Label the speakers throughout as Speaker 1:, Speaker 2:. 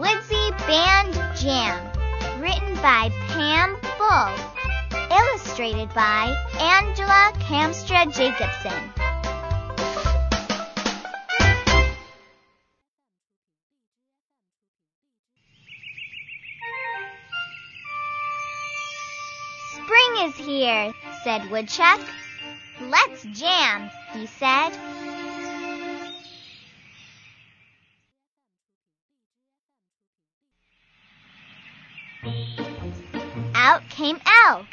Speaker 1: Woodsy Band Jam, written by Pam Bull, illustrated by Angela Kamstra Jacobson. Spring is here, said Woodchuck. Let's jam, he said. Out came Elk.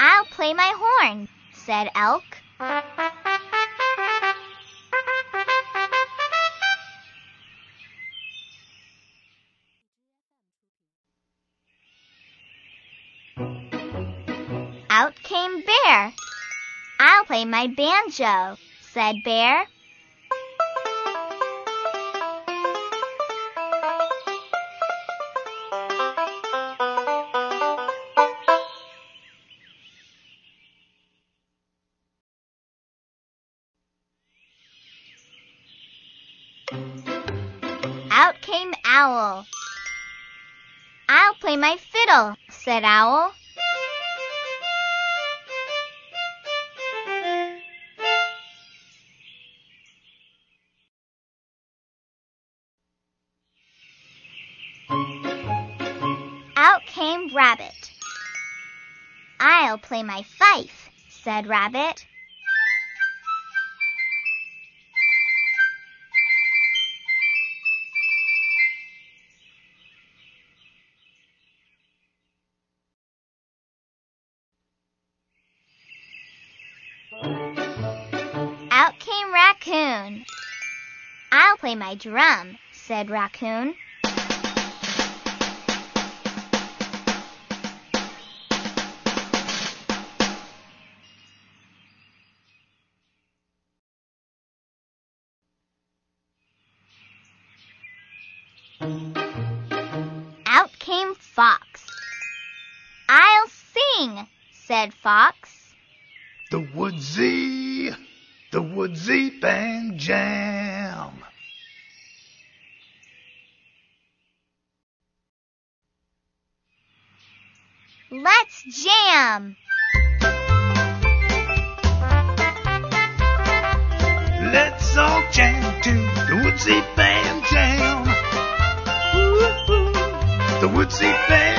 Speaker 1: I'll play my horn, said Elk. Out came Bear. I'll play my banjo, said Bear. Out came Owl. I'll play my fiddle, said Owl. Out came Rabbit. I'll play my fife, said Rabbit. Raccoon. I'll play my drum, said Raccoon. Out came Fox. I'll sing, said Fox.
Speaker 2: The Woodsy, the Woodsy Band Jam.
Speaker 1: Let's jam.
Speaker 2: Let's all jam to the Woodsy Band Jam. Woo-hoo. The Woodsy Band.